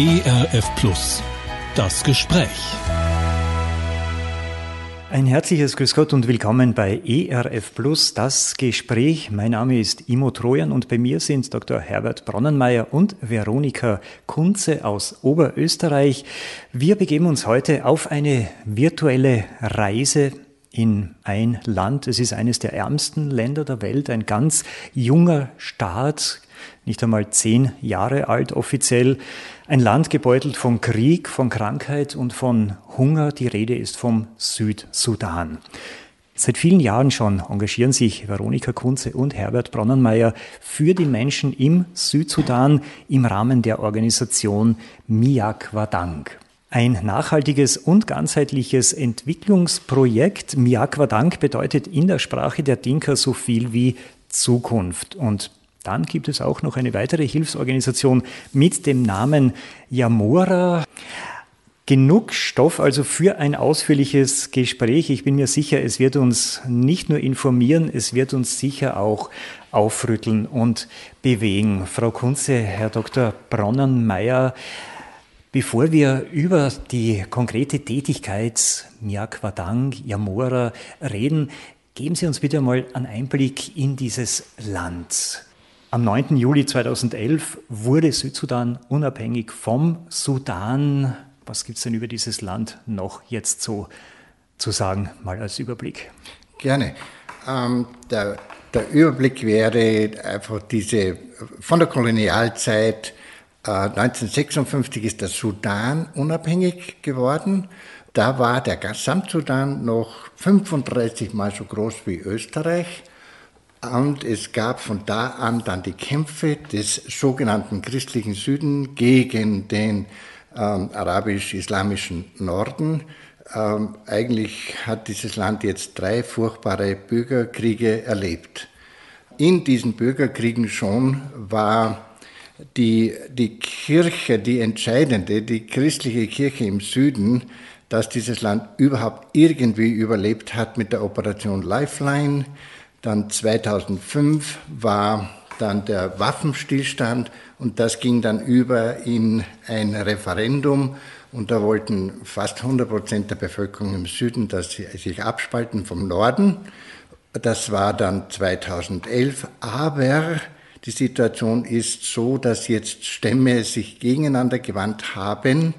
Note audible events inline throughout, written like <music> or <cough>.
ERF Plus. Das Gespräch. Ein herzliches Grüß Gott und willkommen bei ERF Plus, das Gespräch. Mein Name ist Imo Trojan und bei mir sind Dr. Herbert Bronnenmeier und Veronika Kunze aus Oberösterreich. Wir begeben uns heute auf eine virtuelle Reise in ein Land. Es ist eines der ärmsten Länder der Welt, ein ganz junger Staat, nicht einmal zehn Jahre alt offiziell. Ein Land gebeutelt von Krieg, von Krankheit und von Hunger. Die Rede ist vom Südsudan. Seit vielen Jahren schon engagieren sich Veronika Kunze und Herbert Bronnenmeier für die Menschen im Südsudan im Rahmen der Organisation Miak Wadang. Ein nachhaltiges und ganzheitliches Entwicklungsprojekt. Miak Wadang bedeutet in der Sprache der Dinka so viel wie Zukunft. Und dann gibt es auch noch eine weitere Hilfsorganisation mit dem Namen Yamora. Genug Stoff also für ein ausführliches Gespräch. Ich bin mir sicher, es wird uns nicht nur informieren, es wird uns sicher auch aufrütteln und bewegen. Frau Kunze, Herr Dr. Bronnenmeier, bevor wir über die konkrete Tätigkeit Miakwadang, Yamora reden, geben Sie uns bitte mal einen Einblick in dieses Land. Am 9. Juli 2011 wurde Südsudan unabhängig vom Sudan. Was gibt es denn über dieses Land noch jetzt so zu sagen, mal als Überblick? Gerne. Ähm, der, der, Überblick wäre einfach diese, von der Kolonialzeit äh, 1956 ist der Sudan unabhängig geworden. Da war der Gesamtsudan noch 35 mal so groß wie Österreich. Und es gab von da an dann die Kämpfe des sogenannten christlichen Süden gegen den ähm, arabisch-islamischen Norden. Ähm, eigentlich hat dieses Land jetzt drei furchtbare Bürgerkriege erlebt. In diesen Bürgerkriegen schon war die, die Kirche, die entscheidende, die christliche Kirche im Süden, dass dieses Land überhaupt irgendwie überlebt hat mit der Operation Lifeline dann 2005 war dann der Waffenstillstand und das ging dann über in ein Referendum und da wollten fast 100 Prozent der Bevölkerung im Süden, dass sie sich abspalten vom Norden. Das war dann 2011, aber die Situation ist so, dass jetzt Stämme sich gegeneinander gewandt haben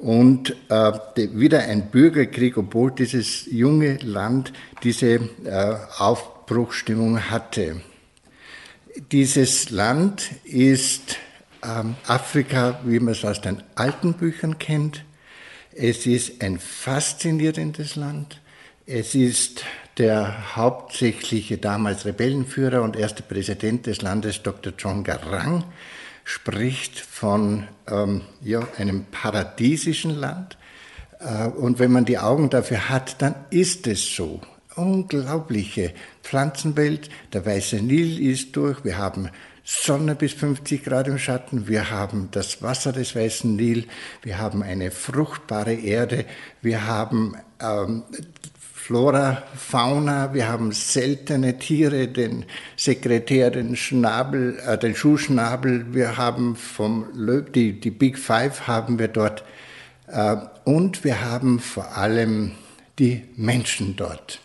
und äh, wieder ein Bürgerkrieg, obwohl dieses junge Land diese äh, Auf Bruchstimmung hatte. Dieses Land ist ähm, Afrika, wie man es aus den alten Büchern kennt. Es ist ein faszinierendes Land. Es ist der hauptsächliche damals Rebellenführer und erste Präsident des Landes, Dr. John Garang, spricht von ähm, ja, einem paradiesischen Land. Äh, und wenn man die Augen dafür hat, dann ist es so unglaubliche Pflanzenwelt. Der weiße Nil ist durch. Wir haben Sonne bis 50 Grad im Schatten. Wir haben das Wasser des weißen Nil. Wir haben eine fruchtbare Erde. Wir haben ähm, Flora, Fauna, wir haben seltene Tiere, den Sekretär, den Schnabel, äh, den Schuhschnabel, wir haben vom Löb, die, die Big Five haben wir dort äh, und wir haben vor allem die Menschen dort.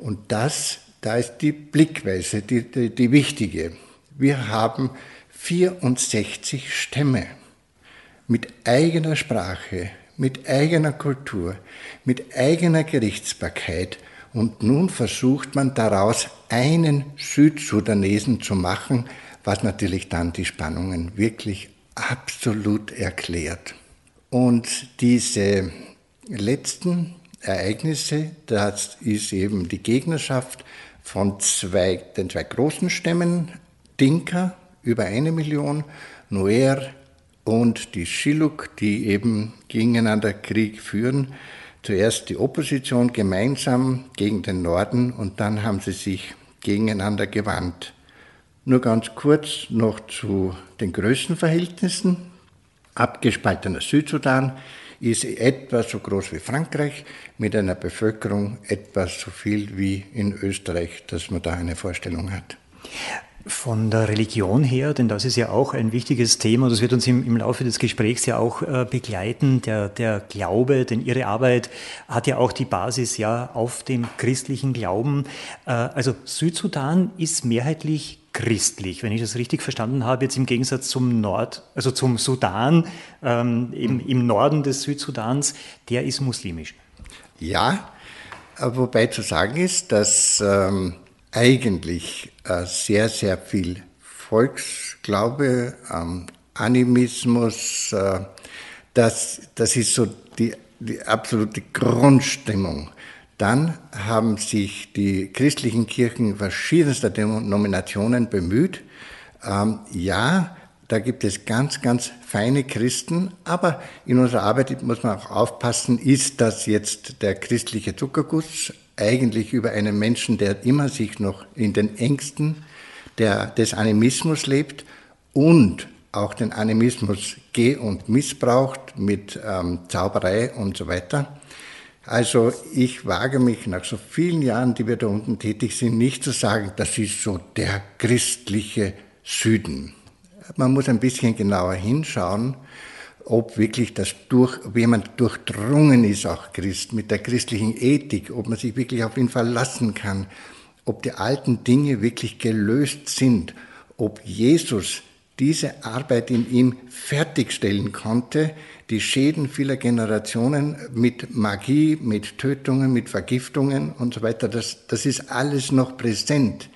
Und das, da ist die Blickweise, die, die, die wichtige. Wir haben 64 Stämme mit eigener Sprache, mit eigener Kultur, mit eigener Gerichtsbarkeit. Und nun versucht man daraus einen Südsudanesen zu machen, was natürlich dann die Spannungen wirklich absolut erklärt. Und diese letzten Ereignisse. Das ist eben die Gegnerschaft von zwei, den zwei großen Stämmen, Dinka, über eine Million, Nuer und die Shilluk, die eben gegeneinander Krieg führen. Zuerst die Opposition gemeinsam gegen den Norden und dann haben sie sich gegeneinander gewandt. Nur ganz kurz noch zu den Größenverhältnissen. Abgespaltener Südsudan ist etwa so groß wie Frankreich mit einer Bevölkerung etwa so viel wie in Österreich, dass man da eine Vorstellung hat. Von der Religion her, denn das ist ja auch ein wichtiges Thema, das wird uns im, im Laufe des Gesprächs ja auch äh, begleiten. Der, der Glaube, denn Ihre Arbeit hat ja auch die Basis ja auf dem christlichen Glauben. Äh, also Südsudan ist mehrheitlich christlich, wenn ich das richtig verstanden habe, jetzt im Gegensatz zum Nord, also zum Sudan, ähm, im, im Norden des Südsudans, der ist muslimisch. Ja, wobei zu sagen ist, dass ähm, eigentlich äh, sehr, sehr viel Volksglaube, ähm, Animismus, äh, das, das ist so die, die absolute Grundstimmung. Dann haben sich die christlichen Kirchen verschiedenster Denominationen bemüht. Ähm, ja, da gibt es ganz, ganz feine Christen, aber in unserer Arbeit muss man auch aufpassen, ist das jetzt der christliche Zuckerguss eigentlich über einen Menschen, der immer sich noch in den Ängsten der, des Animismus lebt und auch den Animismus geh- und missbraucht mit ähm, Zauberei und so weiter. Also ich wage mich nach so vielen Jahren, die wir da unten tätig sind, nicht zu sagen, das ist so der christliche Süden. Man muss ein bisschen genauer hinschauen, ob wirklich das durch, ob jemand durchdrungen ist, auch Christ, mit der christlichen Ethik, ob man sich wirklich auf ihn verlassen kann, ob die alten Dinge wirklich gelöst sind, ob Jesus diese Arbeit in ihm fertigstellen konnte, die Schäden vieler Generationen mit Magie, mit Tötungen, mit Vergiftungen und so weiter, das, das ist alles noch präsent.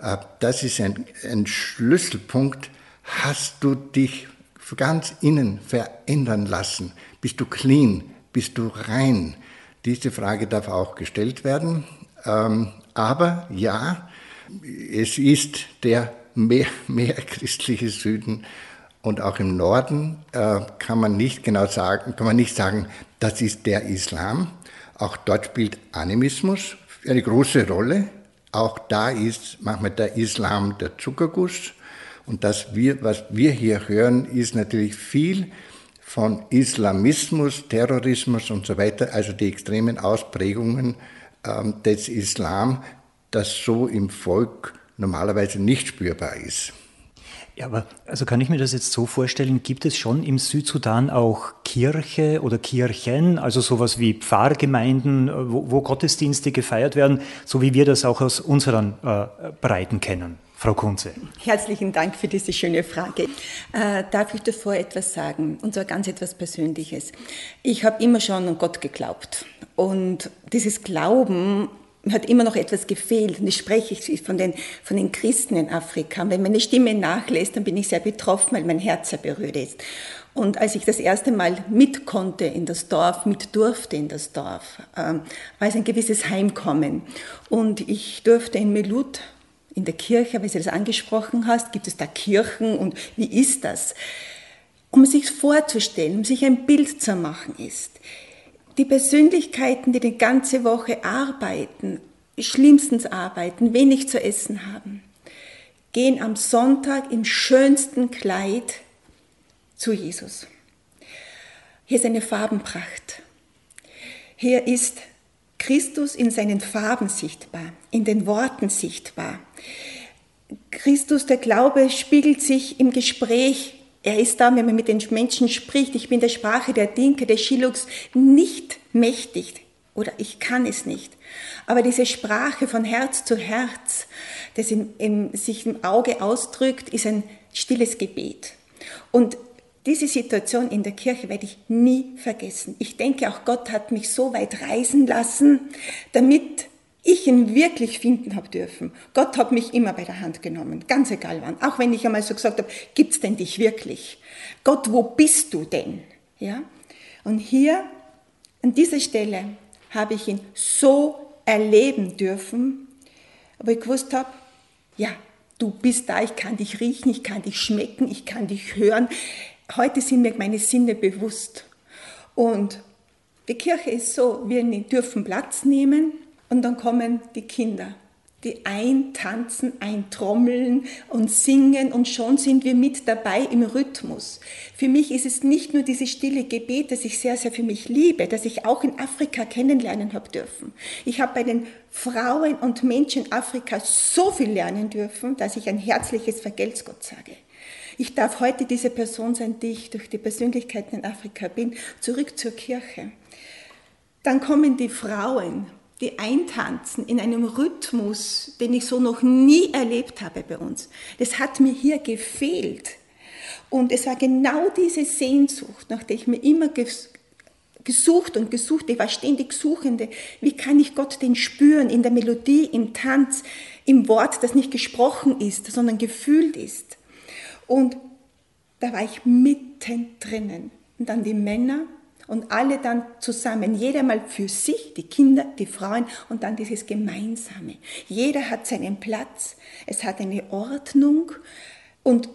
Äh, das ist ein, ein Schlüsselpunkt. Hast du dich ganz innen verändern lassen? Bist du clean? Bist du rein? Diese Frage darf auch gestellt werden. Ähm, aber ja, es ist der mehr, mehr christliche Süden und auch im Norden äh, kann man nicht genau sagen, kann man nicht sagen, das ist der Islam. Auch dort spielt Animismus eine große Rolle. Auch da ist manchmal der Islam der Zuckerguss. Und das wir, was wir hier hören, ist natürlich viel von Islamismus, Terrorismus und so weiter, also die extremen Ausprägungen ähm, des Islam, das so im Volk normalerweise nicht spürbar ist. Ja, aber also kann ich mir das jetzt so vorstellen, gibt es schon im Südsudan auch Kirche oder Kirchen, also sowas wie Pfarrgemeinden, wo, wo Gottesdienste gefeiert werden, so wie wir das auch aus unseren äh, Breiten kennen? Frau Kunze. Herzlichen Dank für diese schöne Frage. Äh, darf ich davor etwas sagen, und zwar ganz etwas Persönliches. Ich habe immer schon an Gott geglaubt. Und dieses Glauben hat immer noch etwas gefehlt. Und das spreche ich von den, von den Christen in Afrika. wenn meine Stimme nachlässt, dann bin ich sehr betroffen, weil mein Herz sehr berührt ist. Und als ich das erste Mal mit konnte in das Dorf, mit durfte in das Dorf, ähm, war es ein gewisses Heimkommen. Und ich durfte in Melut in der Kirche, weil du das angesprochen hast, gibt es da Kirchen und wie ist das? Um sich vorzustellen, um sich ein Bild zu machen ist, die Persönlichkeiten, die die ganze Woche arbeiten, schlimmstens arbeiten, wenig zu essen haben, gehen am Sonntag im schönsten Kleid zu Jesus. Hier ist eine Farbenpracht. Hier ist Christus in seinen Farben sichtbar, in den Worten sichtbar. Christus, der Glaube, spiegelt sich im Gespräch. Er ist da, wenn man mit den Menschen spricht. Ich bin der Sprache der Dinke, der Schiluks nicht mächtig oder ich kann es nicht. Aber diese Sprache von Herz zu Herz, das im, im, sich im Auge ausdrückt, ist ein stilles Gebet. Und diese Situation in der Kirche werde ich nie vergessen. Ich denke, auch Gott hat mich so weit reisen lassen, damit ich ihn wirklich finden habe dürfen. Gott hat mich immer bei der Hand genommen, ganz egal wann. Auch wenn ich einmal so gesagt habe, gibt's denn dich wirklich? Gott, wo bist du denn? Ja? Und hier, an dieser Stelle, habe ich ihn so erleben dürfen, aber ich gewusst habe, ja, du bist da, ich kann dich riechen, ich kann dich schmecken, ich kann dich hören. Heute sind mir meine Sinne bewusst. Und die Kirche ist so, wir dürfen Platz nehmen und dann kommen die Kinder, die eintanzen, eintrommeln und singen und schon sind wir mit dabei im Rhythmus. Für mich ist es nicht nur dieses stille Gebet, das ich sehr, sehr für mich liebe, das ich auch in Afrika kennenlernen habe dürfen. Ich habe bei den Frauen und Menschen Afrikas so viel lernen dürfen, dass ich ein herzliches Vergelt's Gott sage. Ich darf heute diese Person sein, die ich durch die Persönlichkeiten in Afrika bin, zurück zur Kirche. Dann kommen die Frauen, die eintanzen in einem Rhythmus, den ich so noch nie erlebt habe bei uns. Das hat mir hier gefehlt. Und es war genau diese Sehnsucht, nach der ich mir immer gesucht und gesucht, ich war ständig Suchende. Wie kann ich Gott denn spüren in der Melodie, im Tanz, im Wort, das nicht gesprochen ist, sondern gefühlt ist? Und da war ich mitten drinnen. Und dann die Männer und alle dann zusammen, jeder mal für sich, die Kinder, die Frauen und dann dieses Gemeinsame. Jeder hat seinen Platz, es hat eine Ordnung und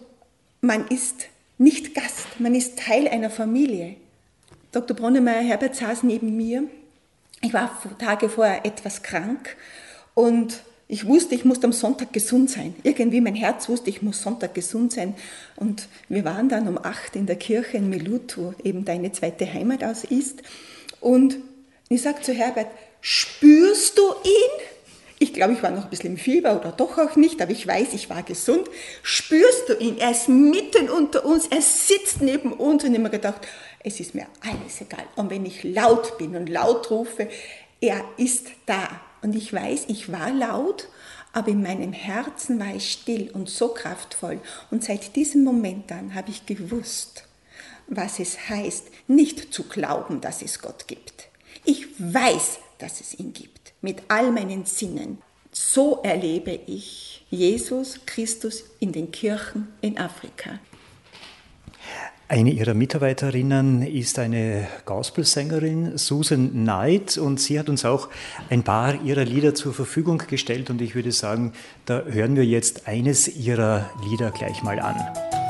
man ist nicht Gast, man ist Teil einer Familie. Dr. Bronnemeyer Herbert saß neben mir. Ich war Tage vorher etwas krank und ich wusste, ich musste am Sonntag gesund sein. Irgendwie mein Herz wusste, ich muss Sonntag gesund sein. Und wir waren dann um acht in der Kirche in Melut, wo eben deine zweite Heimat aus ist. Und ich sagte zu Herbert, spürst du ihn? Ich glaube, ich war noch ein bisschen im Fieber oder doch auch nicht, aber ich weiß, ich war gesund. Spürst du ihn? Er ist mitten unter uns, er sitzt neben uns und ich habe mir gedacht, es ist mir alles egal. Und wenn ich laut bin und laut rufe, er ist da. Und ich weiß, ich war laut, aber in meinem Herzen war ich still und so kraftvoll. Und seit diesem Moment an habe ich gewusst, was es heißt, nicht zu glauben, dass es Gott gibt. Ich weiß, dass es ihn gibt, mit all meinen Sinnen. So erlebe ich Jesus Christus in den Kirchen in Afrika. Eine ihrer Mitarbeiterinnen ist eine Gospelsängerin, Susan Knight, und sie hat uns auch ein paar ihrer Lieder zur Verfügung gestellt. Und ich würde sagen, da hören wir jetzt eines ihrer Lieder gleich mal an.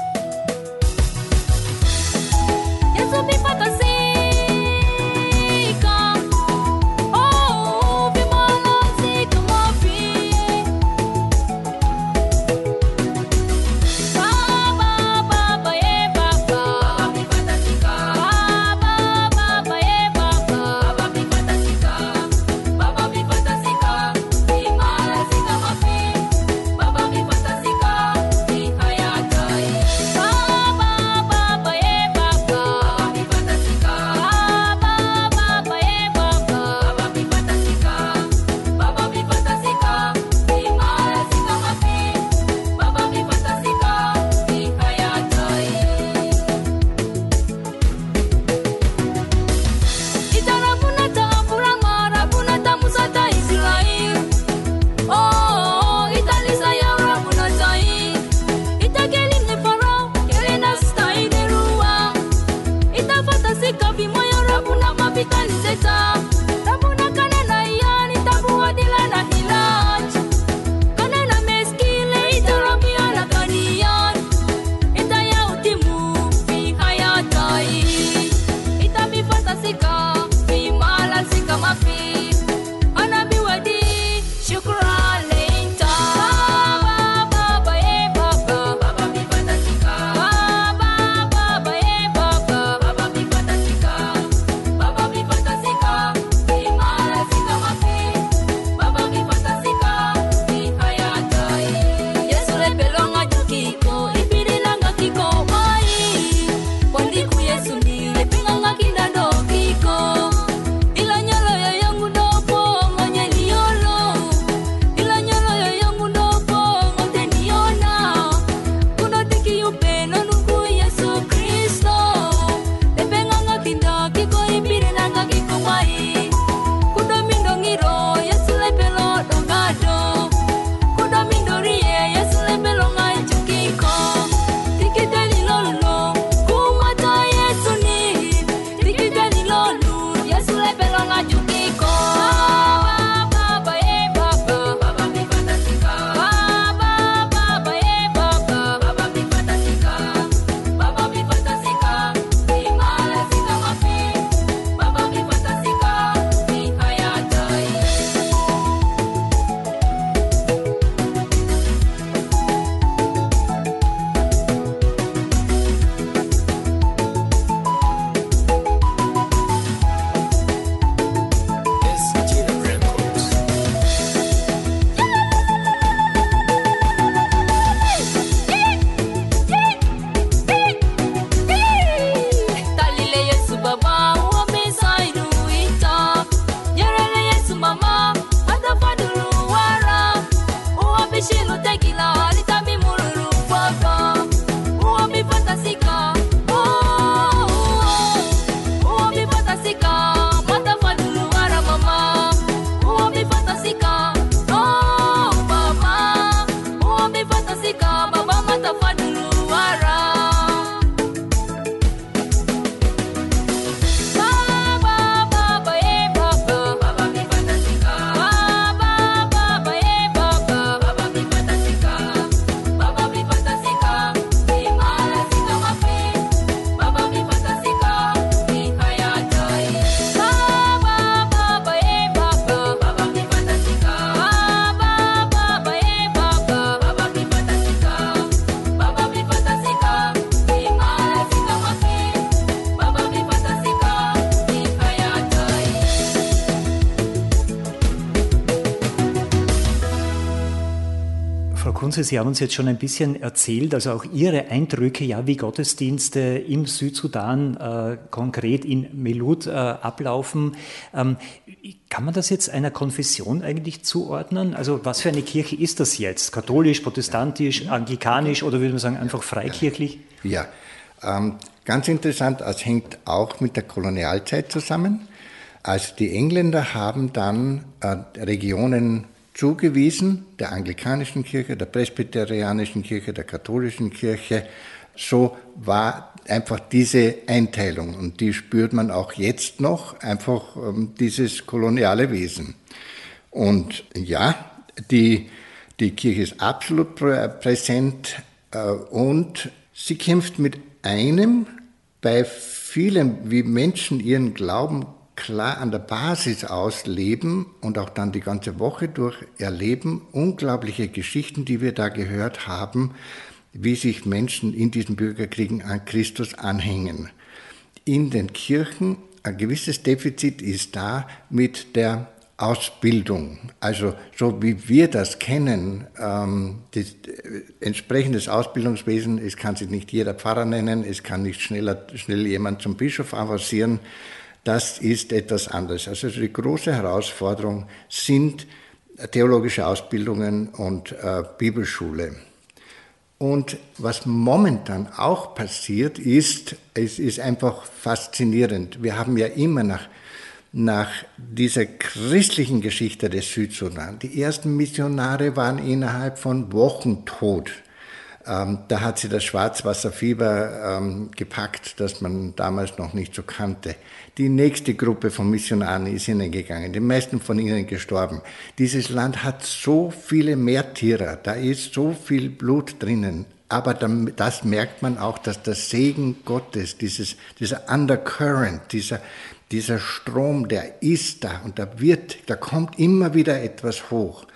Kunze, Sie haben uns jetzt schon ein bisschen erzählt, also auch Ihre Eindrücke, ja, wie Gottesdienste im Südsudan, äh, konkret in Melut, äh, ablaufen. Ähm, kann man das jetzt einer Konfession eigentlich zuordnen? Also was für eine Kirche ist das jetzt? Katholisch, protestantisch, anglikanisch oder würde man sagen einfach freikirchlich? Ja, ähm, ganz interessant, es hängt auch mit der Kolonialzeit zusammen. Also die Engländer haben dann äh, Regionen zugewiesen, der anglikanischen Kirche, der presbyterianischen Kirche, der katholischen Kirche. So war einfach diese Einteilung und die spürt man auch jetzt noch, einfach ähm, dieses koloniale Wesen. Und ja, die, die Kirche ist absolut präsent äh, und sie kämpft mit einem bei vielen, wie Menschen ihren Glauben klar an der Basis ausleben und auch dann die ganze Woche durch erleben, unglaubliche Geschichten, die wir da gehört haben, wie sich Menschen in diesen Bürgerkriegen an Christus anhängen. In den Kirchen ein gewisses Defizit ist da mit der Ausbildung. Also so wie wir das kennen, ähm, das, äh, entsprechendes Ausbildungswesen, es kann sich nicht jeder Pfarrer nennen, es kann nicht schneller, schnell jemand zum Bischof avancieren, das ist etwas anderes. Also die große Herausforderung sind theologische Ausbildungen und äh, Bibelschule. Und was momentan auch passiert ist, es ist einfach faszinierend. Wir haben ja immer nach, nach dieser christlichen Geschichte des Südsudan, die ersten Missionare waren innerhalb von Wochen tot. Ähm, da hat sie das Schwarzwasserfieber ähm, gepackt, das man damals noch nicht so kannte. Die nächste Gruppe von Missionaren ist hineingegangen, die meisten von ihnen gestorben. Dieses Land hat so viele Märtyrer, da ist so viel Blut drinnen. Aber das merkt man auch, dass der Segen Gottes, dieses, dieser Undercurrent, dieser, dieser Strom, der ist da und da wird, da kommt immer wieder etwas hoch.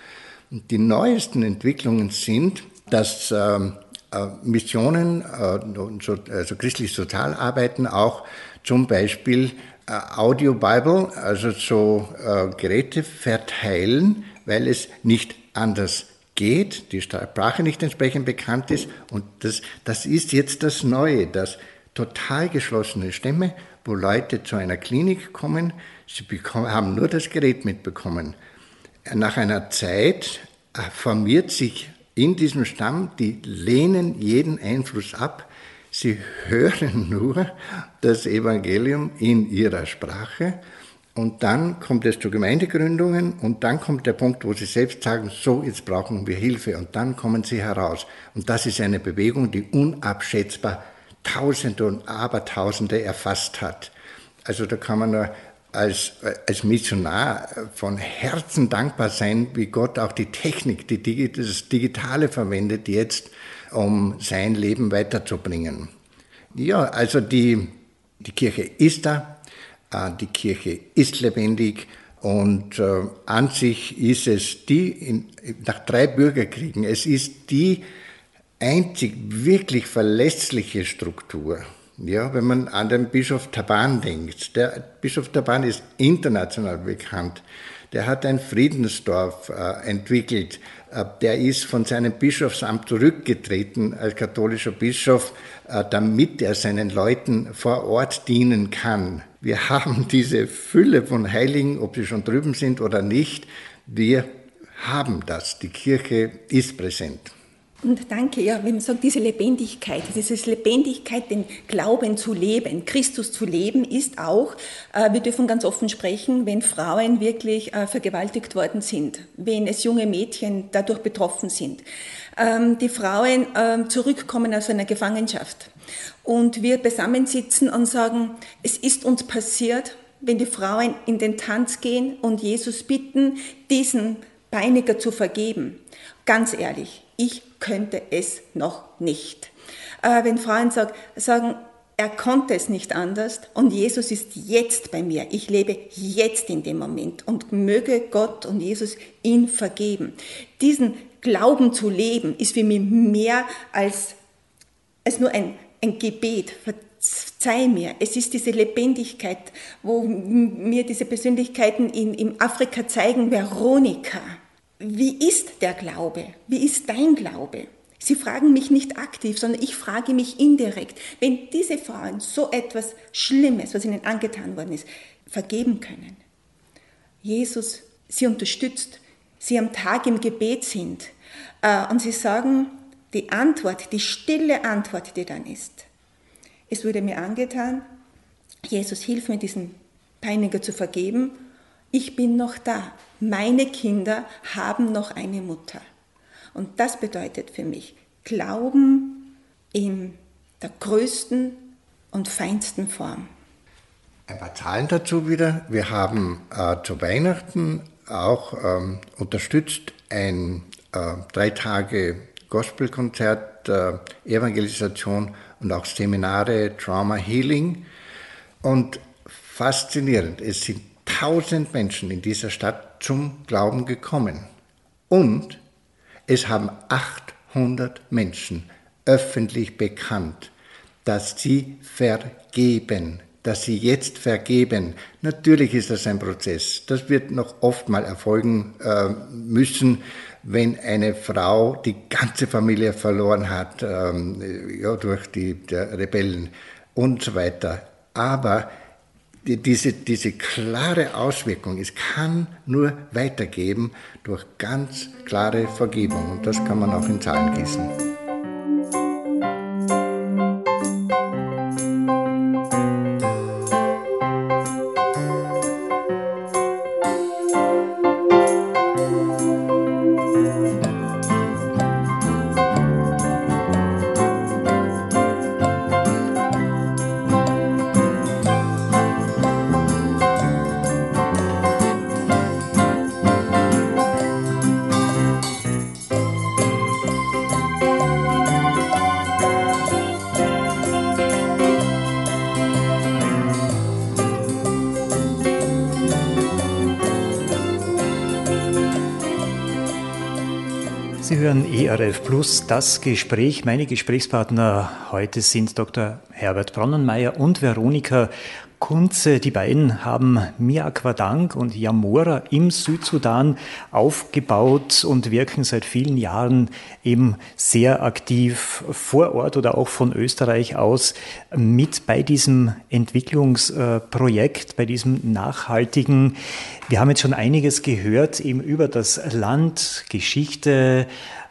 Und die neuesten Entwicklungen sind, dass ähm, äh, Missionen, äh, so, also christlich Sozialarbeiten auch zum Beispiel äh, Audio Bible, also so äh, Geräte verteilen, weil es nicht anders geht, die Sprache nicht entsprechend bekannt ist. Und das, das ist jetzt das Neue, dass total geschlossene Stämme, wo Leute zu einer Klinik kommen, sie bekommen, haben nur das Gerät mitbekommen. Nach einer Zeit formiert sich in diesem Stamm, die lehnen jeden Einfluss ab. Sie hören nur das Evangelium in ihrer Sprache. Und dann kommt es zu Gemeindegründungen und dann kommt der Punkt, wo sie selbst sagen, so, jetzt brauchen wir Hilfe. Und dann kommen sie heraus. Und das ist eine Bewegung, die unabschätzbar Tausende und Abertausende erfasst hat. Also da kann man nur als, als Missionar von Herzen dankbar sein, wie Gott auch die Technik, die, das Digitale verwendet jetzt, um sein Leben weiterzubringen. Ja, also die, die Kirche ist da, äh, die Kirche ist lebendig und äh, an sich ist es die, nach drei Bürgerkriegen, es ist die einzig wirklich verlässliche Struktur ja, wenn man an den Bischof Taban denkt, der Bischof Taban ist international bekannt. Der hat ein Friedensdorf äh, entwickelt. Äh, der ist von seinem Bischofsamt zurückgetreten als katholischer Bischof, äh, damit er seinen Leuten vor Ort dienen kann. Wir <laughs> haben diese Fülle von Heiligen, ob sie schon drüben sind oder nicht. Wir haben das. Die Kirche ist präsent. Und danke, ja, wenn man sagt, diese Lebendigkeit, diese Lebendigkeit, den Glauben zu leben, Christus zu leben, ist auch, äh, wir dürfen ganz offen sprechen, wenn Frauen wirklich äh, vergewaltigt worden sind, wenn es junge Mädchen dadurch betroffen sind. Ähm, die Frauen ähm, zurückkommen aus einer Gefangenschaft und wir beisammensitzen und sagen, es ist uns passiert, wenn die Frauen in den Tanz gehen und Jesus bitten, diesen Peiniger zu vergeben. Ganz ehrlich, ich könnte es noch nicht. Äh, wenn Frauen sag, sagen, er konnte es nicht anders und Jesus ist jetzt bei mir. Ich lebe jetzt in dem Moment und möge Gott und Jesus ihn vergeben. Diesen Glauben zu leben ist für mich mehr als, als nur ein, ein Gebet. Verzeih mir. Es ist diese Lebendigkeit, wo mir diese Persönlichkeiten in, in Afrika zeigen, Veronika wie ist der Glaube? Wie ist dein Glaube? Sie fragen mich nicht aktiv, sondern ich frage mich indirekt. Wenn diese Frauen so etwas Schlimmes, was ihnen angetan worden ist, vergeben können, Jesus sie unterstützt, sie am Tag im Gebet sind äh, und sie sagen, die Antwort, die stille Antwort, die dann ist, es wurde mir angetan, Jesus, hilf mir, diesen Peiniger zu vergeben. Ich bin noch da. Meine Kinder haben noch eine Mutter. Und das bedeutet für mich Glauben in der größten und feinsten Form. Ein paar Zahlen dazu wieder. Wir haben äh, zu Weihnachten auch ähm, unterstützt ein äh, drei Tage Gospelkonzert, äh, Evangelisation und auch Seminare Trauma Healing. Und faszinierend, es sind tausend Menschen in dieser Stadt zum Glauben gekommen. Und es haben 800 Menschen öffentlich bekannt, dass sie vergeben, dass sie jetzt vergeben. Natürlich ist das ein Prozess. Das wird noch oft mal erfolgen äh, müssen, wenn eine Frau die ganze Familie verloren hat, ähm, ja, durch die Rebellen und so weiter. Aber diese, diese klare Auswirkung, es kann nur weitergeben durch ganz klare Vergebung. Und das kann man auch in Zahlen gießen. ERF Plus das Gespräch. Meine Gesprächspartner heute sind Dr. Herbert Bronnenmeier und Veronika Kunze. Die beiden haben Miakwadang und Yamora im Südsudan aufgebaut und wirken seit vielen Jahren eben sehr aktiv vor Ort oder auch von Österreich aus mit bei diesem Entwicklungsprojekt, bei diesem nachhaltigen. Wir haben jetzt schon einiges gehört eben über das Land, Geschichte,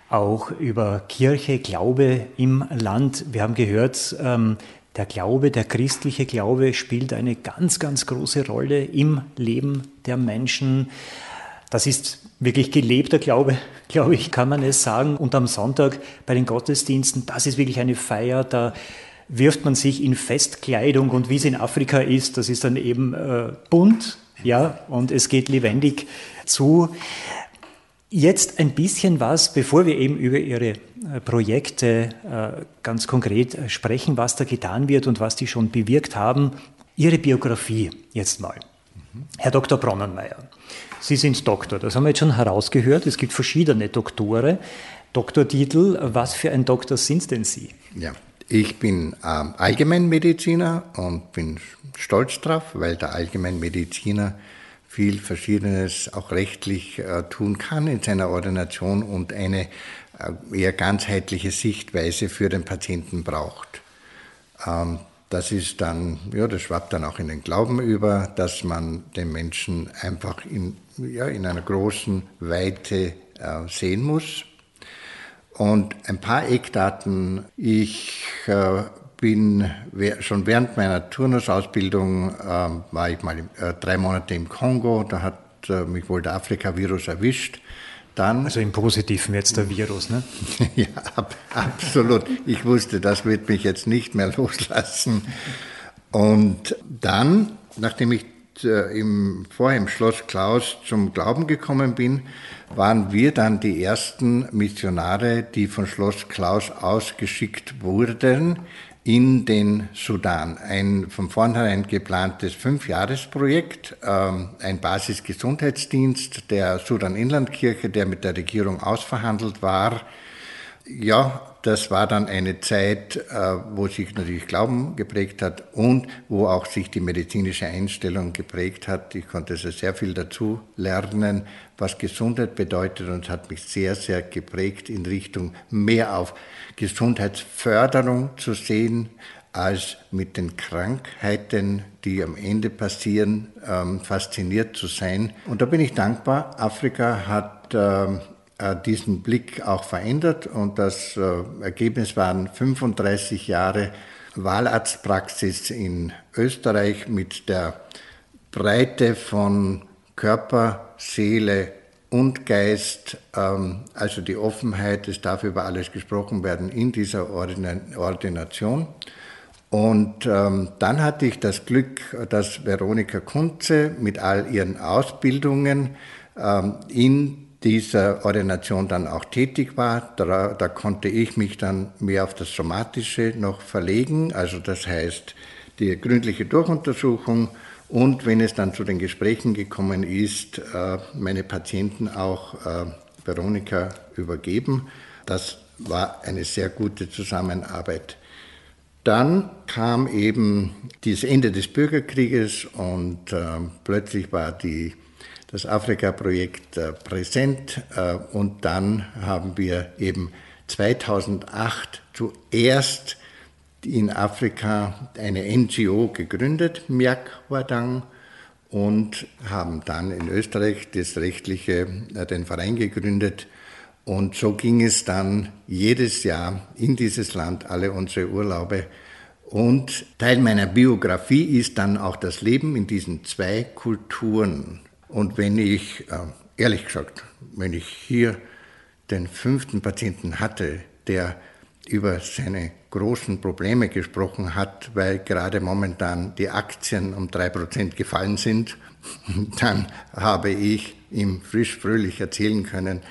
auch über Kirche, Glaube im Land. Wir haben gehört, ähm, der Glaube, der christliche Glaube spielt eine ganz, ganz große Rolle im Leben der Menschen. Das ist wirklich gelebter Glaube, <laughs> glaube ich, kann man es sagen. Und am Sonntag bei den Gottesdiensten, das ist wirklich eine Feier, da wirft man sich in Festkleidung und wie es in Afrika ist, das ist dann eben äh, bunt, ja, und es geht lebendig zu. Jetzt ein bisschen was, bevor wir eben über Ihre äh, Projekte äh, ganz konkret äh, sprechen, was da getan wird und was die schon bewirkt haben. Ihre Biografie jetzt mal. Mhm. Herr Dr. Bronnenmeier, Sie sind Doktor, das haben wir jetzt schon herausgehört. Es gibt verschiedene Doktore. Doktortitel, was für ein Doktor sind denn Sie? Ja, ich bin ähm, Allgemeinmediziner und bin stolz drauf, weil der Allgemeinmediziner viel Verschiedenes auch rechtlich äh, tun kann in seiner Ordination und eine äh, eher ganzheitliche Sichtweise für den Patienten braucht. Ähm, das ist dann, ja, das schwappt dann auch in den Glauben über, dass man den Menschen einfach in, ja, in einer großen Weite äh, sehen muss. Und ein paar Eckdaten. Ich bin schon während meiner Turnusausbildung äh, war ich mal äh, drei Monate im Kongo. Da hat äh, mich wohl der Afrika-Virus erwischt. Dann, also im Positiven jetzt der Virus, ne? <laughs> ja, ab, absolut. Ich wusste, das wird mich jetzt nicht mehr loslassen. Und dann, nachdem ich äh, im, vorher im Schloss Klaus zum Glauben gekommen bin, waren wir dann die ersten Missionare, die von Schloss Klaus ausgeschickt wurden in den Sudan. Ein von vornherein geplantes Fünfjahresprojekt, ähm, ein Basisgesundheitsdienst der Sudan-Inlandkirche, der mit der Regierung ausverhandelt war. Ja, das war dann eine Zeit, äh, wo sich natürlich Glauben geprägt hat und wo auch sich die medizinische Einstellung geprägt hat. Ich konnte also sehr viel dazu lernen, was Gesundheit bedeutet und hat mich sehr, sehr geprägt in Richtung mehr auf Gesundheitsförderung zu sehen, als mit den Krankheiten, die am Ende passieren, ähm, fasziniert zu sein. Und da bin ich dankbar. Afrika hat ähm, äh, diesen Blick auch verändert und das äh, Ergebnis waren 35 Jahre Wahlarztpraxis in Österreich mit der Breite von Körper, Seele und Geist, ähm, also die Offenheit, es darf über alles gesprochen werden in dieser Ordination. Und ähm, dann hatte ich das Glück, dass Veronika Kunze mit all ihren Ausbildungen ähm, in dieser Ordination dann auch tätig war. Da, da, konnte ich mich dann mehr auf das Somatische noch verlegen, also das heißt die gründliche Durchuntersuchung und wenn es dann zu den Gesprächen gekommen ist, äh, meine Patienten auch äh, Veronika übergeben. Das war eine sehr gute Zusammenarbeit. Dann kam eben das Ende des Bürgerkrieges und äh, plötzlich war die das Afrika-Projekt äh, präsent äh, und dann haben wir eben 2008 zuerst in Afrika eine NGO gegründet, Miak und haben dann in Österreich das rechtliche, äh, den Verein gegründet. Und so ging es dann jedes Jahr in dieses Land, alle unsere Urlaube. Und Teil meiner Biografie ist dann auch das Leben in diesen zwei Kulturen. Und wenn ich, äh, ehrlich gesagt, wenn ich hier den fünften Patienten hatte, der über seine großen Probleme gesprochen hat, weil gerade momentan die Aktien um drei Prozent gefallen sind, <laughs> dann habe ich ihm frisch fröhlich erzählen können,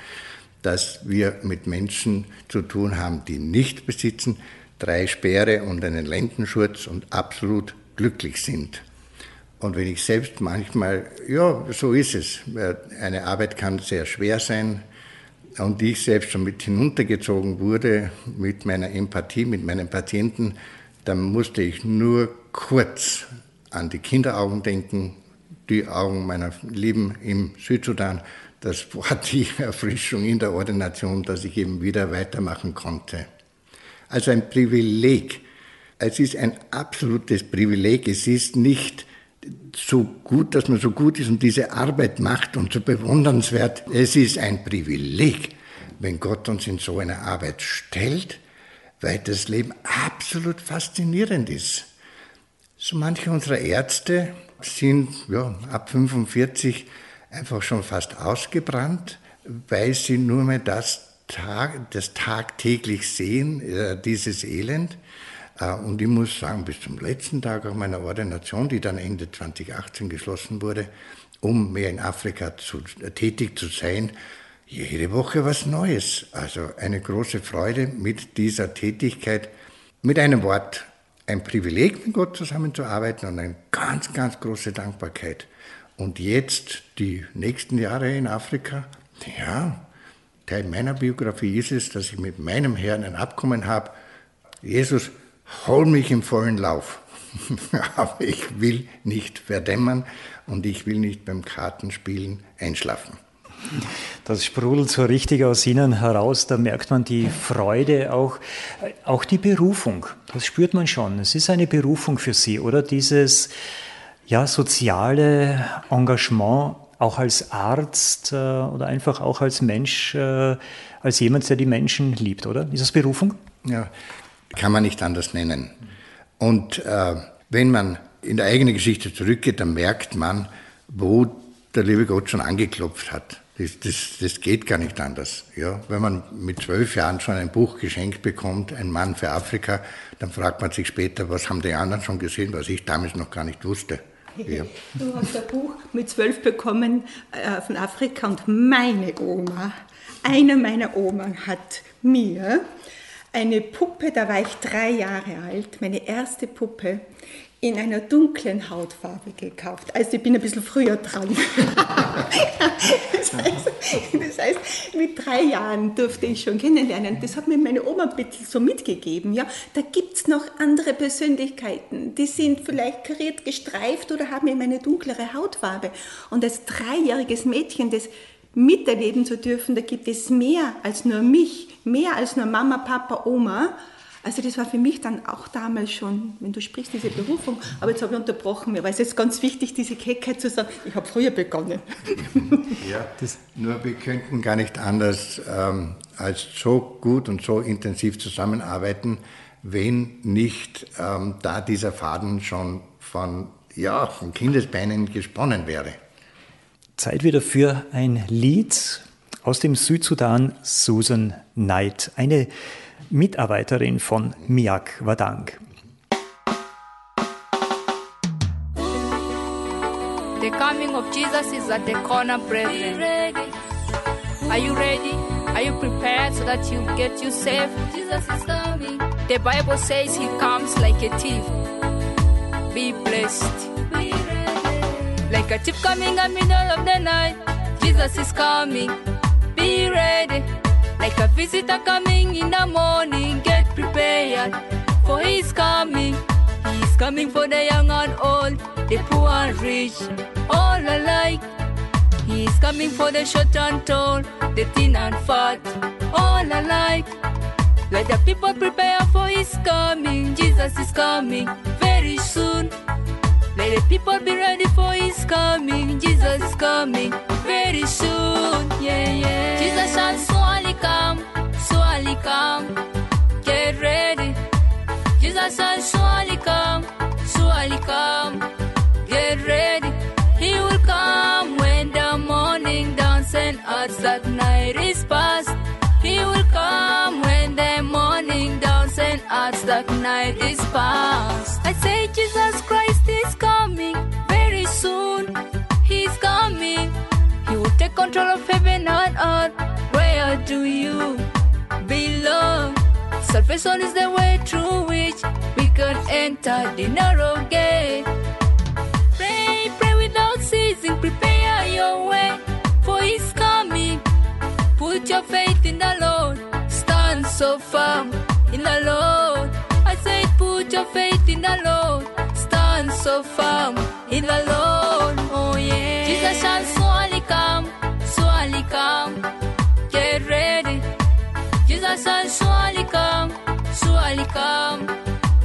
dass wir mit Menschen zu tun haben, die nicht besitzen, drei Speere und einen Lendenschurz und absolut glücklich sind. Und wenn ich selbst manchmal, ja, so ist es. Eine Arbeit kann sehr schwer sein. Und ich selbst schon mit hinuntergezogen wurde mit meiner Empathie, mit meinen Patienten, dann musste ich nur kurz an die Kinderaugen denken, die Augen meiner Lieben im Südsudan. Das war die <laughs> Erfrischung in der Ordination, dass ich eben wieder weitermachen konnte. Also ein Privileg. Es ist ein absolutes Privileg. Es ist nicht so gut, dass man so gut ist und diese Arbeit macht und so bewundernswert. Es ist ein Privileg, wenn Gott uns in so eine Arbeit stellt, weil das Leben absolut faszinierend ist. So manche unserer Ärzte sind ja, ab 45 einfach schon fast ausgebrannt, weil sie nur mehr das, Tag, das tagtäglich sehen, äh, dieses Elend. Äh, und ich muss sagen, bis zum letzten Tag auch meiner Ordination, die dann Ende 2018 geschlossen wurde, um mehr in Afrika zu, äh, tätig zu sein, jede Woche was Neues. Also eine große Freude mit dieser Tätigkeit. Mit einem Wort, ein Privileg, mit Gott zusammenzuarbeiten und eine ganz, ganz große Dankbarkeit. Und jetzt die nächsten Jahre in Afrika, ja, Teil meiner Biografie ist es, dass ich mit meinem Herrn ein Abkommen habe. Jesus, hol mich im vollen Lauf. <laughs> Aber ich will nicht verdämmern und ich will nicht beim Kartenspielen einschlafen. Das sprudelt so richtig aus Ihnen heraus, da merkt man die Freude, auch, auch die Berufung. Das spürt man schon. Es ist eine Berufung für Sie, oder? Dieses ja, soziale Engagement, auch als Arzt äh, oder einfach auch als Mensch, äh, als jemand, der die Menschen liebt, oder? Ist das Berufung? Ja, kann man nicht anders nennen. Und äh, wenn man in der eigenen Geschichte zurückgeht, dann merkt man, wo der liebe Gott schon angeklopft hat. Das, das, das geht gar nicht anders. Ja? Wenn man mit zwölf Jahren schon ein Buch geschenkt bekommt, ein Mann für Afrika, dann fragt man sich später, was haben die anderen schon gesehen, was ich damals noch gar nicht wusste. Ja. <laughs> Du hast ein Buch mit zwölf bekommen äh, von Afrika und meine Oma, eine meiner Oma hat mir eine Puppe, da war ich drei Jahre alt, meine erste Puppe in einer dunklen Hautfarbe gekauft. Also ich bin ein bisschen früher dran. <laughs> das, heißt, das, heißt, mit drei Jahren durfte ich schon kennenlernen. Das hat mir meine Oma ein bisschen so mitgegeben. Ja, da gibt es noch andere Persönlichkeiten. Die sind vielleicht kariert gestreift oder haben eben eine dunklere Hautfarbe. Und als dreijähriges Mädchen, das miterleben zu dürfen, da gibt es mehr als nur mich, mehr als nur Mama, Papa, Oma also das war für mich dann auch damals schon, wenn du sprichst, diese Berufung. Aber jetzt habe ich unterbrochen, mir war es jetzt ganz wichtig, diese Keckheit zu sagen, ich habe früher begonnen. <laughs> Ja, das nur wir könnten gar nicht anders ähm, als so gut und so intensiv zusammenarbeiten, wenn nicht ähm, da dieser Faden schon von, ja, von Kindesbeinen gesponnen wäre. Zeit wieder für ein Lied aus dem Südsudan, Susan Knight. Eine Mitarbeiterin von Miak Wadang. The coming of Jesus is at the corner, brethren. Are you ready? Are you prepared so that you get you safe? Jesus is coming. The Bible says he comes like a thief. Be blessed. Like a thief coming in the middle of the night. Jesus is coming. Be ready. Like a visitor coming in the morning, get prepared for he's coming. He's coming for the young and old, the poor and rich, all alike. He's coming for the short and tall, the thin and fat, all alike. Let the people prepare for his coming. Jesus is coming very soon. Let the people be ready for his coming. Jesus is coming very soon. Yeah, yeah. Jesus shall surely come, surely come. Get ready. Jesus shall surely come, surely come. Get ready. He will come when the morning dawns and odds that night is past. He will come when the morning dawns odds that night is past. I say Jesus Christ is coming very soon. He's coming. He will take control of heaven and earth. Where do you belong? Salvation is the way through which we can enter the narrow gate. Pray, pray without ceasing. Prepare your way for His coming. Put your faith in the Lord. Stand so firm faith in the Lord. Stand so firm in the Lord. Oh yeah. Jesus shall surely come, surely come. Get ready. Jesus shall surely come, surely come.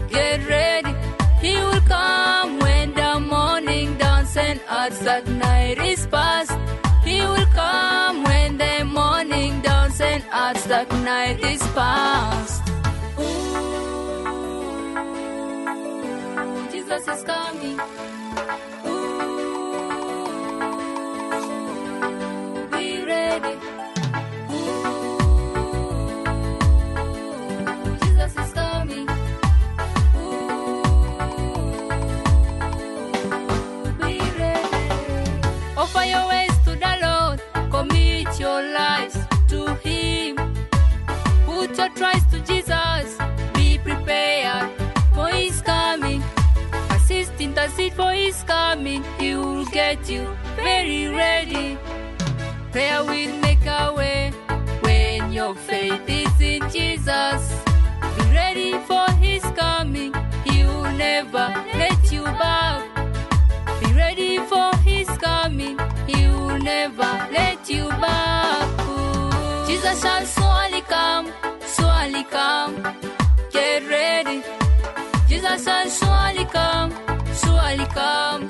Get ready. He will come when the morning dawns and odds that night is past. He will come when the morning dawns and odds that night is past. Is coming. Be ready. Be ready. Offer your intercede for His coming. He will get you very ready. Prayer will make a way when your faith is in Jesus. Be ready for His coming. He will never let you back. Be ready for his coming. He will never let you back. Ooh. Jesus shall surely come, surely come. Get ready. Jesus shall surely come.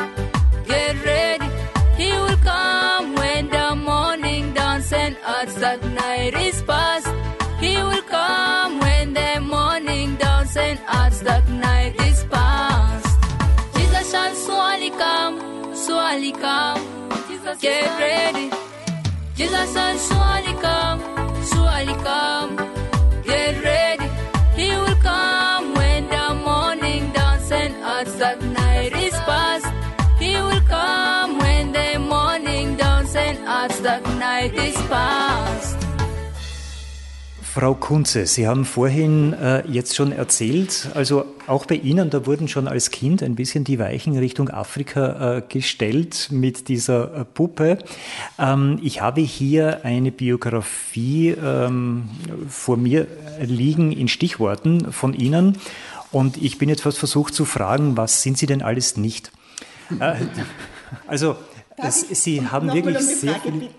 Get ready. He will come when the morning dawns and odds that night is past. He will come when the morning dawns and odds that night is past. Jesus shall surely come, surely come. Get ready. Jesus shall surely come, surely come. Get ready. He will come when the morning dawns and odds that night is past. Frau Kunze, Sie haben vorhin äh, jetzt schon erzählt, also auch bei Ihnen, da wurden schon als Kind ein bisschen die Weichen Richtung Afrika äh, gestellt mit dieser äh, Puppe. Ähm, ich habe hier eine Biografie ähm, vor mir liegen in Stichworten von Ihnen und ich bin jetzt fast versucht zu fragen, was sind Sie denn alles nicht? Äh, also, das, Sie haben wirklich sehr, viel,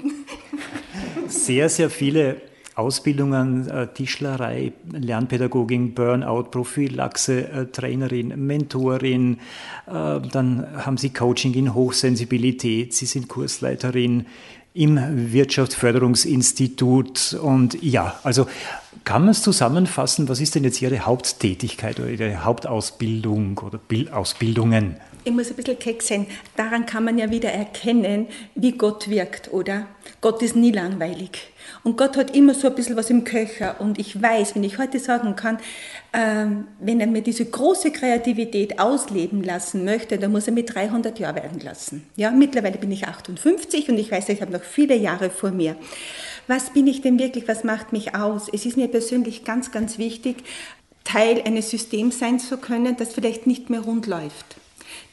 sehr, sehr viele Ausbildungen, äh, Tischlerei, Lernpädagogik, Burnout, Prophylaxe, äh, Trainerin, Mentorin, äh, dann haben Sie Coaching in Hochsensibilität, Sie sind Kursleiterin im Wirtschaftsförderungsinstitut und ja, also kann man es zusammenfassen, was ist denn jetzt Ihre Haupttätigkeit oder Ihre Hauptausbildung oder Ausbildungen? Ich muss ein bisschen keck sein. Daran kann man ja wieder erkennen, wie Gott wirkt, oder? Gott ist nie langweilig. Und Gott hat immer so ein bisschen was im Köcher. Und ich weiß, wenn ich heute sagen kann, ähm, wenn er mir diese große Kreativität ausleben lassen möchte, dann muss er mit 300 Jahren werden lassen. Ja, mittlerweile bin ich 58 und ich weiß, ich habe noch viele Jahre vor mir. Was bin ich denn wirklich? Was macht mich aus? Es ist mir persönlich ganz, ganz wichtig, Teil eines Systems sein zu können, das vielleicht nicht mehr rund läuft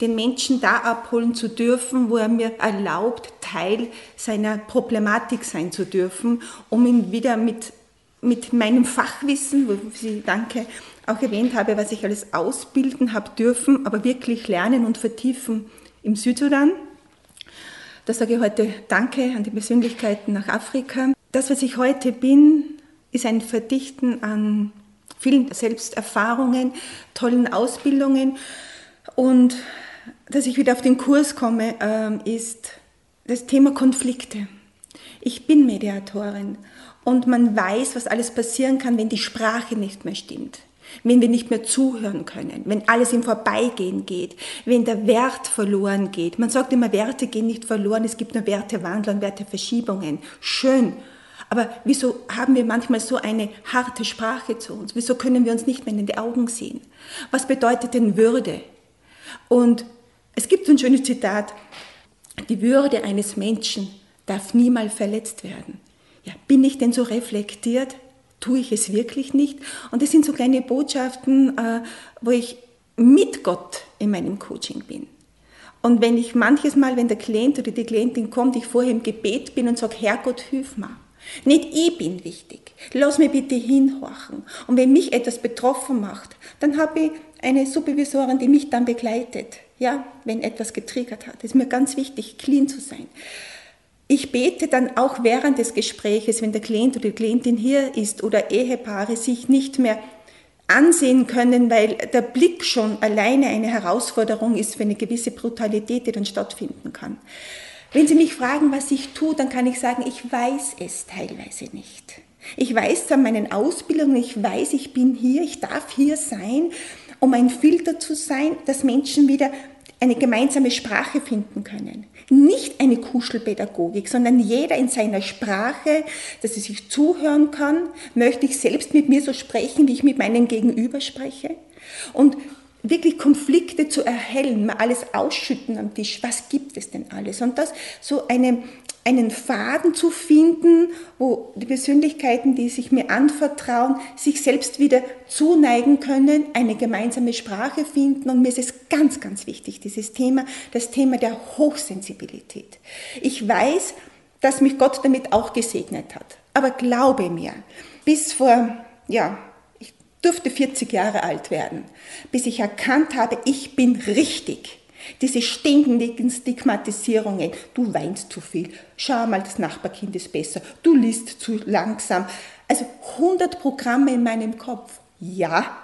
den Menschen da abholen zu dürfen, wo er mir erlaubt, Teil seiner Problematik sein zu dürfen, um ihn wieder mit, mit meinem Fachwissen, wo ich danke, auch erwähnt habe, was ich alles ausbilden habe dürfen, aber wirklich lernen und vertiefen im Südsudan. Da sage ich heute Danke an die Persönlichkeiten nach Afrika. Das, was ich heute bin, ist ein Verdichten an vielen Selbsterfahrungen, tollen Ausbildungen und dass ich wieder auf den Kurs komme, ähm, ist das Thema Konflikte. Ich bin Mediatorin und man weiß, was alles passieren kann, wenn die Sprache nicht mehr stimmt, wenn wir nicht mehr zuhören können, wenn alles im Vorbeigehen geht, wenn der Wert verloren geht. Man sagt immer, Werte gehen nicht verloren, es gibt nur Wertewandel und Werteverschiebungen. Schön. Aber wieso haben wir manchmal so eine harte Sprache zu uns? Wieso können wir uns nicht mehr in die Augen sehen? Was bedeutet denn Würde? Und es gibt ein schönes Zitat, die Würde eines Menschen darf niemals verletzt werden. Ja, bin ich denn so reflektiert? Tue ich es wirklich nicht? Und das sind so kleine Botschaften, äh, wo ich mit Gott in meinem Coaching bin. Und wenn ich manches Mal, wenn der Klient oder die Klientin kommt, ich vorher im Gebet bin und sage, Herrgott, hilf mir. Nicht ich bin wichtig. Lass mich bitte hinhorchen. Und wenn mich etwas betroffen macht, dann habe ich eine Supervisorin, die mich dann begleitet. Ja, wenn etwas getriggert hat. Es ist mir ganz wichtig, clean zu sein. Ich bete dann auch während des Gespräches, wenn der Klient oder die Klientin hier ist oder Ehepaare sich nicht mehr ansehen können, weil der Blick schon alleine eine Herausforderung ist für eine gewisse Brutalität, die dann stattfinden kann. Wenn Sie mich fragen, was ich tue, dann kann ich sagen, ich weiß es teilweise nicht. Ich weiß an meinen Ausbildungen, ich weiß, ich bin hier, ich darf hier sein um ein Filter zu sein, dass Menschen wieder eine gemeinsame Sprache finden können. Nicht eine Kuschelpädagogik, sondern jeder in seiner Sprache, dass er sich zuhören kann. Möchte ich selbst mit mir so sprechen, wie ich mit meinem Gegenüber spreche? Und wirklich Konflikte zu erhellen, mal alles ausschütten am Tisch. Was gibt es denn alles? Und das so eine, einen Faden zu finden, wo die Persönlichkeiten, die sich mir anvertrauen, sich selbst wieder zuneigen können, eine gemeinsame Sprache finden. Und mir ist es ganz, ganz wichtig, dieses Thema, das Thema der Hochsensibilität. Ich weiß, dass mich Gott damit auch gesegnet hat. Aber glaube mir, bis vor, ja, durfte 40 Jahre alt werden, bis ich erkannt habe, ich bin richtig. Diese ständigen Stigmatisierungen, du weinst zu viel, schau mal, das Nachbarkind ist besser, du liest zu langsam. Also 100 Programme in meinem Kopf. Ja,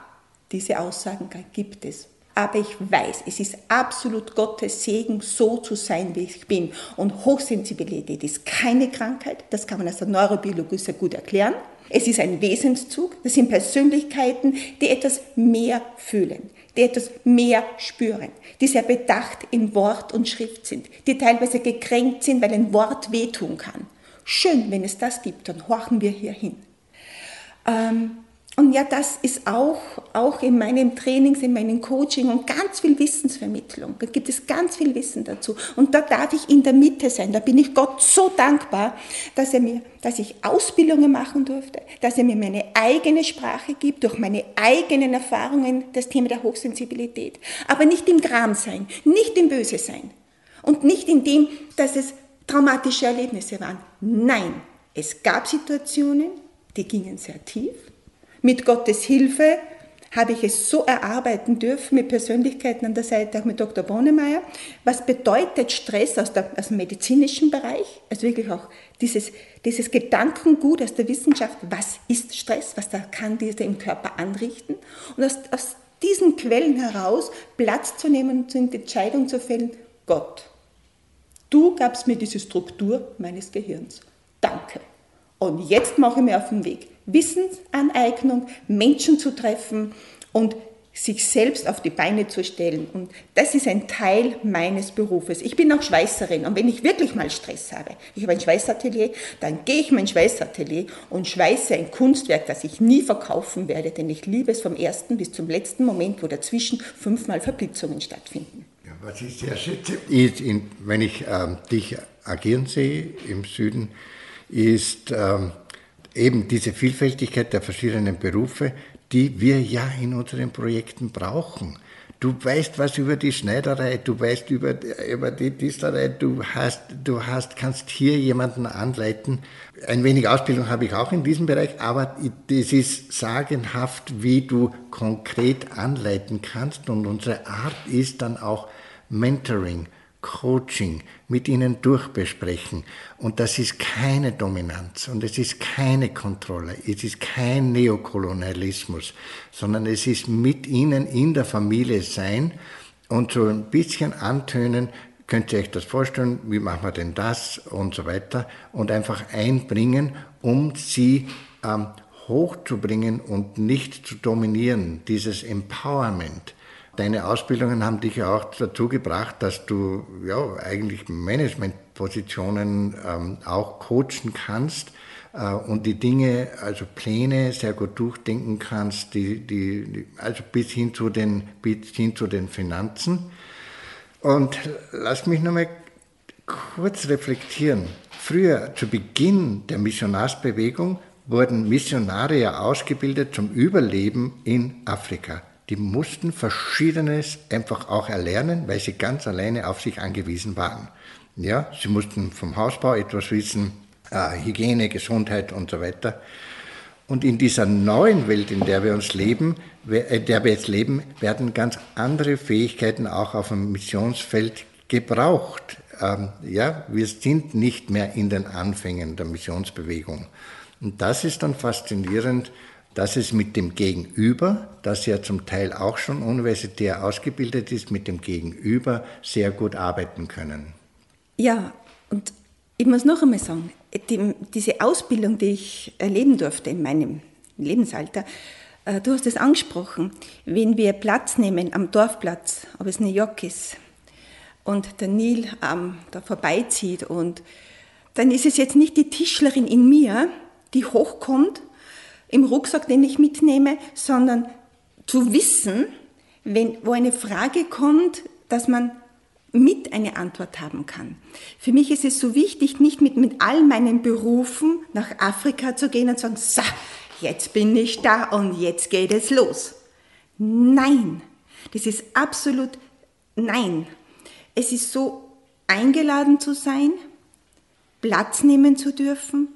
diese Aussagen gibt es. Aber ich weiß, es ist absolut Gottes Segen, so zu sein, wie ich bin. Und Hochsensibilität ist keine Krankheit, das kann man aus der Neurobiologie sehr gut erklären. Es ist ein Wesenszug, das sind Persönlichkeiten, die etwas mehr fühlen, die etwas mehr spüren, die sehr bedacht in Wort und Schrift sind, die teilweise gekränkt sind, weil ein Wort wehtun kann. Schön, wenn es das gibt, dann horchen wir hier hin. Ähm, und ja, das ist auch, auch in meinen Trainings, in meinem Coaching und ganz viel Wissensvermittlung. Da gibt es ganz viel Wissen dazu. Und da darf ich in der Mitte sein. Da bin ich Gott so dankbar, dass er mir, dass ich Ausbildungen machen durfte, dass er mir meine eigene Sprache gibt, durch meine eigenen Erfahrungen, das Thema der Hochsensibilität. Aber nicht im Gram sein, nicht im Böse sein. Und nicht in dem, dass es traumatische Erlebnisse waren. Nein, es gab Situationen, die gingen sehr tief mit Gottes Hilfe habe ich es so erarbeiten dürfen mit Persönlichkeiten an der Seite, auch mit Dr. Bonnemeyer. Was bedeutet Stress aus, der, aus dem medizinischen Bereich? Also wirklich auch dieses, dieses Gedankengut aus der Wissenschaft, was ist Stress, was da kann dieser im Körper anrichten? Und aus, aus diesen Quellen heraus Platz zu nehmen und die Entscheidung zu fällen, Gott, du gabst mir diese Struktur meines Gehirns. Danke. Und jetzt mache ich mir auf den Weg. Wissensaneignung, Menschen zu treffen und sich selbst auf die Beine zu stellen. Und das ist ein Teil meines Berufes. Ich bin auch Schweißerin und wenn ich wirklich mal Stress habe, ich habe ein Schweißatelier, dann gehe ich in mein Schweißatelier und schweiße ein Kunstwerk, das ich nie verkaufen werde, denn ich liebe es vom ersten bis zum letzten Moment, wo dazwischen fünfmal Verblitzungen stattfinden. Ja, was ich sehr schätze, ist, wenn ich ähm, dich agieren sehe im Süden, ist ähm, eben diese Vielfältigkeit der verschiedenen Berufe, die wir ja in unseren Projekten brauchen. Du weißt was über die Schneiderei, du weißt über, über die Distelei, du hast, du hast, kannst hier jemanden anleiten. Ein wenig Ausbildung habe ich auch in diesem Bereich, aber es ist sagenhaft, wie du konkret anleiten kannst und unsere Art ist dann auch Mentoring. Coaching mit ihnen durchbesprechen. Und das ist keine Dominanz und es ist keine Kontrolle, es ist kein Neokolonialismus, sondern es ist mit ihnen in der Familie sein und so ein bisschen antönen, könnt ihr euch das vorstellen, wie machen wir denn das und so weiter und einfach einbringen, um sie ähm, hochzubringen und nicht zu dominieren, dieses Empowerment. Deine Ausbildungen haben dich auch dazu gebracht, dass du ja eigentlich Managementpositionen ähm, auch coachen kannst äh, und die Dinge, also Pläne sehr gut durchdenken kannst, die, die, also bis hin zu den, bis hin zu den Finanzen. Und lass mich nochmal kurz reflektieren. Früher, zu Beginn der Missionarsbewegung, wurden Missionare ja ausgebildet zum Überleben in Afrika die mussten Verschiedenes einfach auch erlernen, weil sie ganz alleine auf sich angewiesen waren. Ja, sie mussten vom Hausbau etwas wissen, äh, Hygiene, Gesundheit und so weiter. Und in dieser neuen Welt, in der wir uns leben, in der wir jetzt leben, werden ganz andere Fähigkeiten auch auf dem Missionsfeld gebraucht. Ähm, ja, wir sind nicht mehr in den Anfängen der Missionsbewegung. Und das ist dann faszinierend, dass es mit dem Gegenüber, das ja zum Teil auch schon universitär ausgebildet ist, mit dem Gegenüber sehr gut arbeiten können. Ja, und ich muss noch einmal sagen, die, diese Ausbildung, die ich erleben durfte in meinem Lebensalter, äh, du hast es angesprochen, wenn wir Platz nehmen am Dorfplatz, ob es New York ist, und der Nil ähm, da vorbeizieht und dann ist es jetzt nicht die Tischlerin in mir, die hochkommt im Rucksack, den ich mitnehme, sondern zu wissen, wenn, wo eine Frage kommt, dass man mit eine Antwort haben kann. Für mich ist es so wichtig, nicht mit, mit all meinen Berufen nach Afrika zu gehen und zu sagen, so, jetzt bin ich da und jetzt geht es los. Nein, das ist absolut nein. Es ist so eingeladen zu sein, Platz nehmen zu dürfen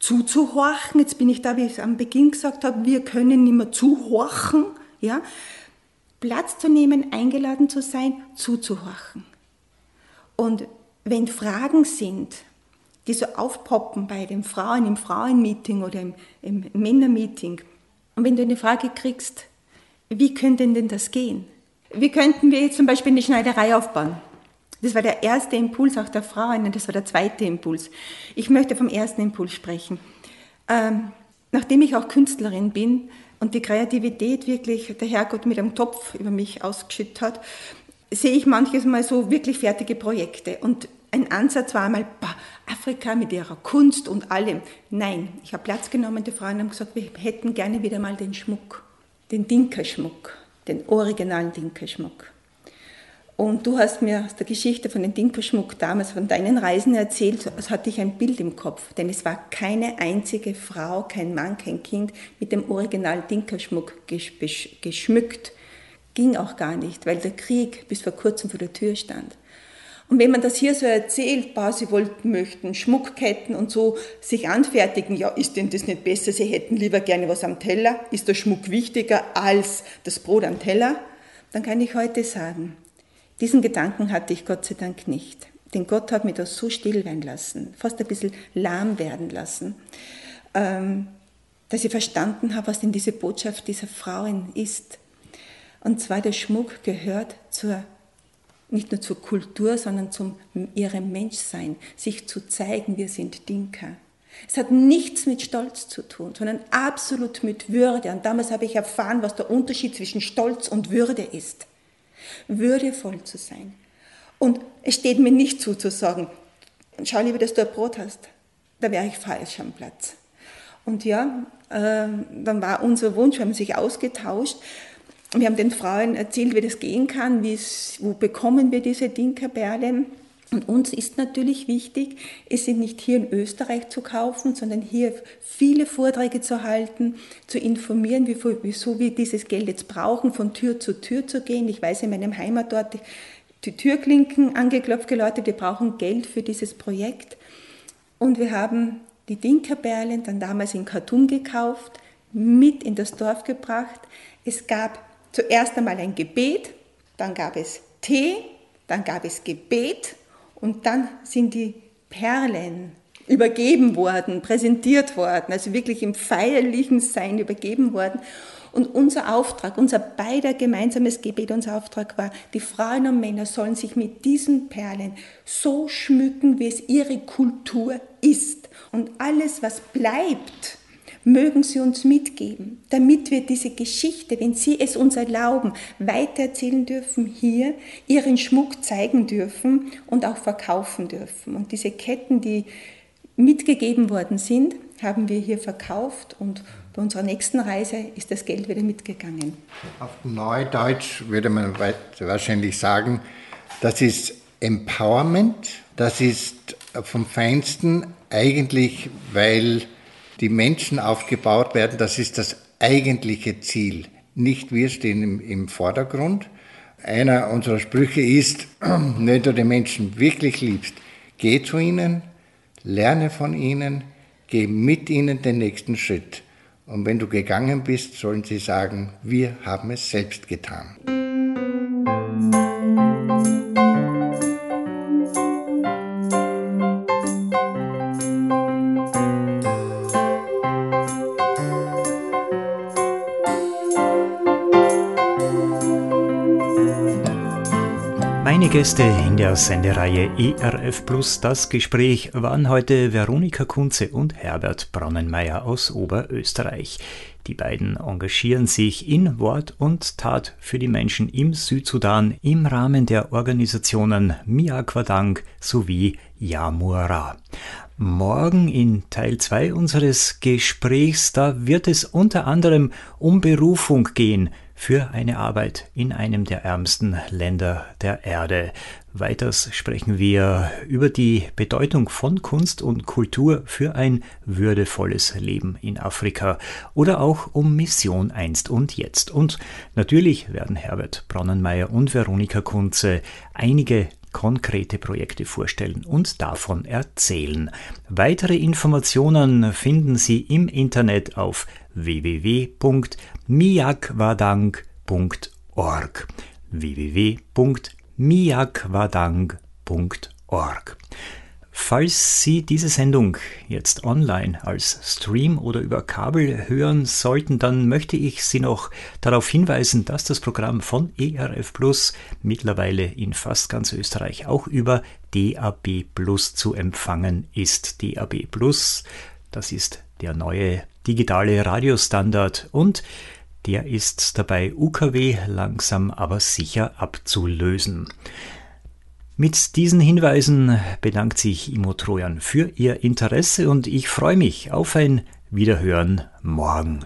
zuzuhorchen. Jetzt bin ich da, wie ich am Beginn gesagt habe, wir können nicht mehr zuhorchen. Ja? Platz zu nehmen, eingeladen zu sein, zuzuhorchen. Und wenn Fragen sind, die so aufpoppen bei den Frauen im Frauenmeeting oder im, im Männermeeting, und wenn du eine Frage kriegst, wie könnte denn das gehen? Wie könnten wir jetzt zum Beispiel eine Schneiderei aufbauen? Das war der erste Impuls auch der Frauen, das war der zweite Impuls. Ich möchte vom ersten Impuls sprechen. Ähm, nachdem ich auch Künstlerin bin und die Kreativität wirklich der Herrgott mit einem Topf über mich ausgeschüttet hat, sehe ich manches Mal so wirklich fertige Projekte. Und ein Ansatz war einmal, bah, Afrika mit ihrer Kunst und allem. Nein, ich habe Platz genommen, die Frauen haben gesagt, wir hätten gerne wieder mal den Schmuck, den Dinkerschmuck, den originalen Dinkerschmuck. Und du hast mir aus der Geschichte von dem Dinkelschmuck damals, von deinen Reisen erzählt, als hatte ich ein Bild im Kopf. Denn es war keine einzige Frau, kein Mann, kein Kind mit dem Original Dinkelschmuck geschmückt. Ging auch gar nicht, weil der Krieg bis vor kurzem vor der Tür stand. Und wenn man das hier so erzählt, bah, sie wollten, möchten Schmuckketten und so sich anfertigen, ja, ist denn das nicht besser? Sie hätten lieber gerne was am Teller. Ist der Schmuck wichtiger als das Brot am Teller? Dann kann ich heute sagen, diesen Gedanken hatte ich Gott sei Dank nicht. Denn Gott hat mich da so still werden lassen, fast ein bisschen lahm werden lassen, ähm, dass ich verstanden habe, was denn diese Botschaft dieser Frauen ist. Und zwar der Schmuck gehört zur, nicht nur zur Kultur, sondern zum ihrem Menschsein, sich zu zeigen, wir sind Dinker. Es hat nichts mit Stolz zu tun, sondern absolut mit Würde. Und damals habe ich erfahren, was der Unterschied zwischen Stolz und Würde ist würdevoll zu sein. Und es steht mir nicht zu, zu sagen, schau lieber, dass du ein Brot hast. Da wäre ich falsch am Platz. Und ja, äh, dann war unser Wunsch, wir haben sich ausgetauscht. Wir haben den Frauen erzählt, wie das gehen kann, wo bekommen wir diese Dinkerperlen. Und uns ist natürlich wichtig, es sind nicht hier in Österreich zu kaufen, sondern hier viele Vorträge zu halten, zu informieren, wieso wir dieses Geld jetzt brauchen, von Tür zu Tür zu gehen. Ich weiß in meinem Heimatort die Türklinken angeklopft, geläutet, wir brauchen Geld für dieses Projekt. Und wir haben die Dinkerperlen dann damals in Khartoum gekauft, mit in das Dorf gebracht. Es gab zuerst einmal ein Gebet, dann gab es Tee, dann gab es Gebet und dann sind die Perlen übergeben worden, präsentiert worden, also wirklich im feierlichen Sein übergeben worden. Und unser Auftrag, unser beider gemeinsames Gebet, unser Auftrag war, die Frauen und Männer sollen sich mit diesen Perlen so schmücken, wie es ihre Kultur ist. Und alles, was bleibt, mögen Sie uns mitgeben, damit wir diese Geschichte, wenn Sie es uns erlauben, weitererzählen dürfen hier, Ihren Schmuck zeigen dürfen und auch verkaufen dürfen. Und diese Ketten, die mitgegeben worden sind, haben wir hier verkauft und bei unserer nächsten Reise ist das Geld wieder mitgegangen. Auf Neudeutsch würde man wahrscheinlich sagen, das ist Empowerment, das ist vom Feinsten eigentlich, weil die Menschen aufgebaut werden, das ist das eigentliche Ziel. Nicht wir stehen im, im Vordergrund. Einer unserer Sprüche ist, <clears throat> wenn du die Menschen wirklich liebst, geh zu ihnen, lerne von ihnen, geh mit ihnen den nächsten Schritt. Und wenn du gegangen bist, sollen sie sagen, wir haben es selbst getan. Gäste in der Sendereihe ERF Plus Das Gespräch waren heute Veronika Kunze und Herbert Bronnenmeier aus Oberösterreich. Die beiden engagieren sich in Wort und Tat für die Menschen im Südsudan im Rahmen der Organisationen Miakwadang sowie Yamura. Morgen in Teil 2 unseres Gesprächs, da wird es unter anderem um Berufung gehen für eine Arbeit in einem der ärmsten Länder der Erde. Weiters sprechen wir über die Bedeutung von Kunst und Kultur für ein würdevolles Leben in Afrika oder auch um Mission einst und jetzt. Und natürlich werden Herbert Bronnenmeier und Veronika Kunze einige konkrete Projekte vorstellen und davon erzählen. Weitere Informationen finden Sie im Internet auf www.miakwadang.org www.miakwadang.org Falls Sie diese Sendung jetzt online als Stream oder über Kabel hören sollten, dann möchte ich Sie noch darauf hinweisen, dass das Programm von ERF Plus mittlerweile in fast ganz Österreich auch über DAB Plus zu empfangen ist. DAB Plus, das ist der neue digitale Radiostandard und der ist dabei UKW langsam aber sicher abzulösen. Mit diesen Hinweisen bedankt sich Imo Trojan für Ihr Interesse und ich freue mich auf ein Wiederhören morgen.